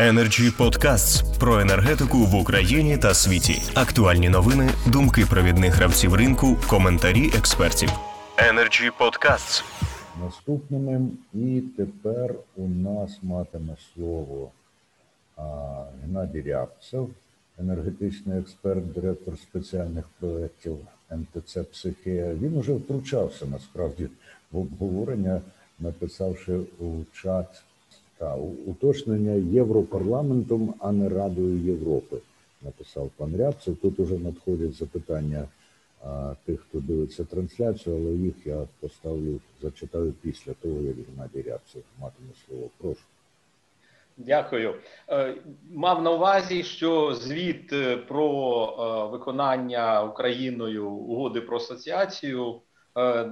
Energy Podcasts про енергетику в Україні та світі. Актуальні новини, думки провідних гравців ринку, коментарі експертів. Energy Podcasts. наступними. І тепер у нас матиме слово а, Геннадій Рябцев, енергетичний експерт, директор спеціальних проєктів МТЦ Психія. Він уже втручався насправді в обговорення, написавши у чат та уточнення Європарламентом, а не Радою Європи. Написав пан Рябцев. Тут уже надходять запитання а, тих, хто дивиться трансляцію, але їх я поставлю, зачитаю після того, як Геннадій Рябцев матиме слово. Прошу. Дякую. Е, Мав на увазі, що звіт е, про е, виконання Україною угоди про асоціацію,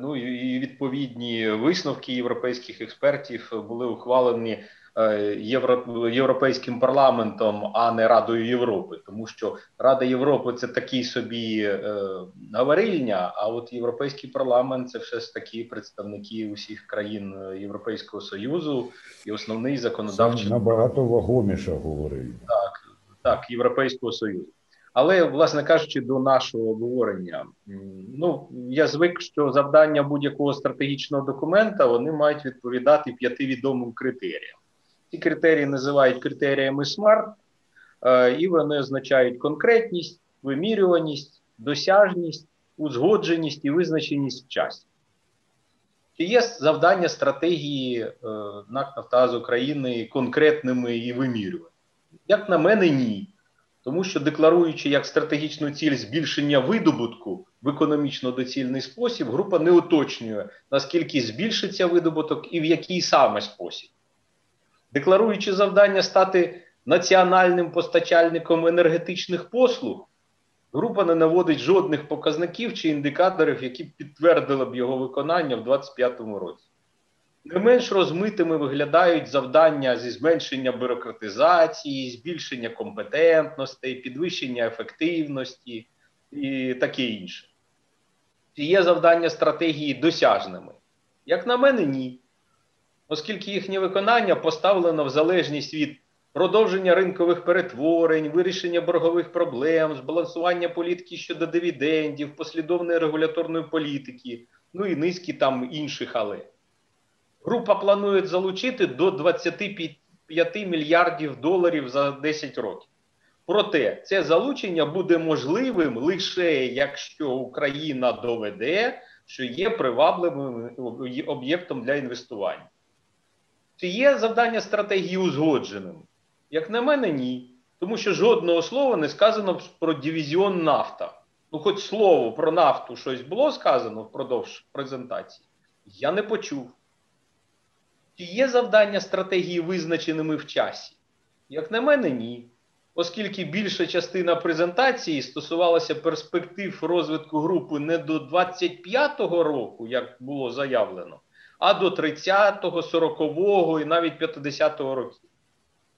ну і відповідні висновки європейських експертів були ухвалені е, Євро- європейським парламентом, а не Радою Європи, тому що Рада Європи це такий собі е, говорильня, а от європейський парламент це все ж таки представники усіх країн е, Європейського союзу і основний законодавчий набагато вагоміше говорив. так Європейського союзу. Але, власне кажучи, до нашого обговорення, ну я звик, що завдання будь-якого стратегічного документа вони мають відповідати п'яти відомим критеріям. Ці критерії називають критеріями SMART, е, і вони означають конкретність, вимірюваність, досяжність, узгодженість і визначеність в часі. Чи є завдання стратегії е, НАК «Нафтогаз України конкретними і вимірюваними? Як на мене, ні. Тому що декларуючи як стратегічну ціль збільшення видобутку в економічно доцільний спосіб, група не уточнює, наскільки збільшиться видобуток і в який саме спосіб. Декларуючи завдання стати національним постачальником енергетичних послуг, група не наводить жодних показників чи індикаторів, які б підтвердили б його виконання в 2025 році. Не менш розмитими виглядають завдання зі зменшення бюрократизації, збільшення компетентностей, підвищення ефективності і таке інше. Чи є завдання стратегії досяжними? Як на мене, ні. Оскільки їхнє виконання поставлено в залежність від продовження ринкових перетворень, вирішення боргових проблем, збалансування політики щодо дивідендів, послідовної регуляторної політики, ну і низки там інших але. Група планує залучити до 25 мільярдів доларів за 10 років. Проте це залучення буде можливим лише якщо Україна доведе, що є привабливим об'єктом для інвестування. Чи є завдання стратегії узгодженим? Як на мене, ні. Тому що жодного слова не сказано про дивізіон нафта. Ну, хоч слово про нафту щось було сказано впродовж презентації, я не почув. Чи є завдання стратегії визначеними в часі? Як на мене, ні. Оскільки більша частина презентації стосувалася перспектив розвитку групи не до 25-го року, як було заявлено, а до 30-го, 40-го і навіть 50-го років.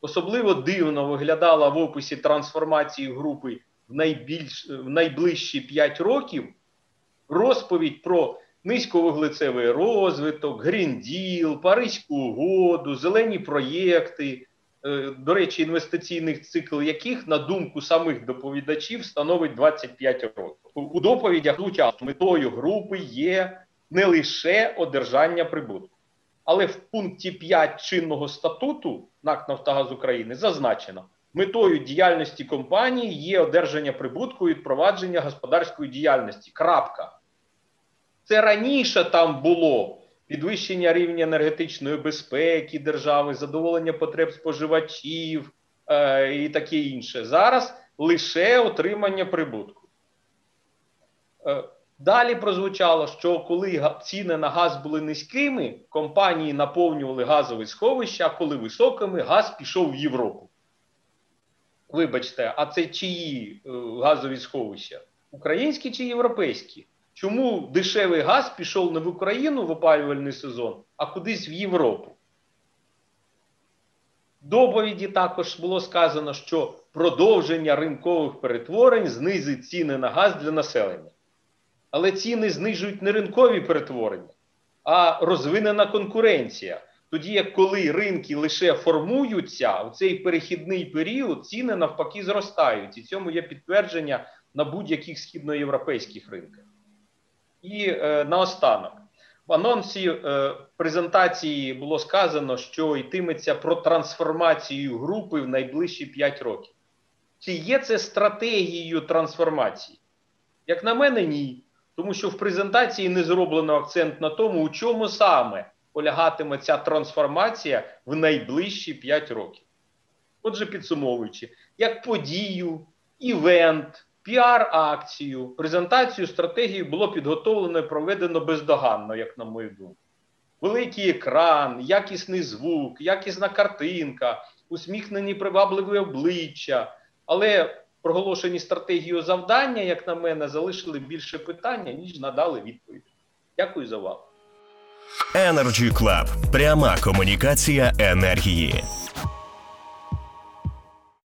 Особливо дивно виглядала в описі трансформації групи в, найбільш, в найближчі 5 років розповідь про низьковуглецевий розвиток, грінділ, Паризьку угоду, зелені проєкти, е, до речі, інвестиційний цикл яких, на думку самих доповідачів, становить 25 років. У доповідях звучало, метою групи є не лише одержання прибутку. Але в пункті 5 чинного статуту НАК Нафтогаз України зазначено, метою діяльності компанії є одержання прибутку і впровадження господарської діяльності. Крапка. Це раніше там було підвищення рівня енергетичної безпеки держави, задоволення потреб споживачів е, і таке інше. Зараз лише отримання прибутку. Е, Далі прозвучало, що коли ціни на газ були низькими, компанії наповнювали газові сховища, а коли високими, газ пішов в Європу. Вибачте, а це чиї е, газові сховища? Українські чи європейські? Чому дешевий газ пішов не в Україну в опалювальний сезон, а кудись в Європу? В доповіді також було сказано, що продовження ринкових перетворень знизить ціни на газ для населення. Але ціни знижують не ринкові перетворення, а розвинена конкуренція. Тоді як коли ринки лише формуються, у цей перехідний період ціни навпаки зростають. І цьому є підтвердження на будь-яких східноєвропейських ринках. І е, наостанок. В анонсі е, презентації було сказано, що йтиметься про трансформацію групи в найближчі 5 років. Чи є це стратегією трансформації? Як на мене, ні. Тому що в презентації не зроблено акцент на тому, у чому саме полягатиме ця трансформація в найближчі 5 років. Отже, підсумовуючи, як подію, івент, піар-акцію, презентацію стратегії було підготовлено і проведено бездоганно, як на мою думку. Великий екран, якісний звук, якісна картинка, усміхнені привабливі обличчя. Але проголошені стратегію завдання, як на мене, залишили більше питання, ніж надали відповідь. Дякую за увагу. Energy Club. Пряма комунікація енергії.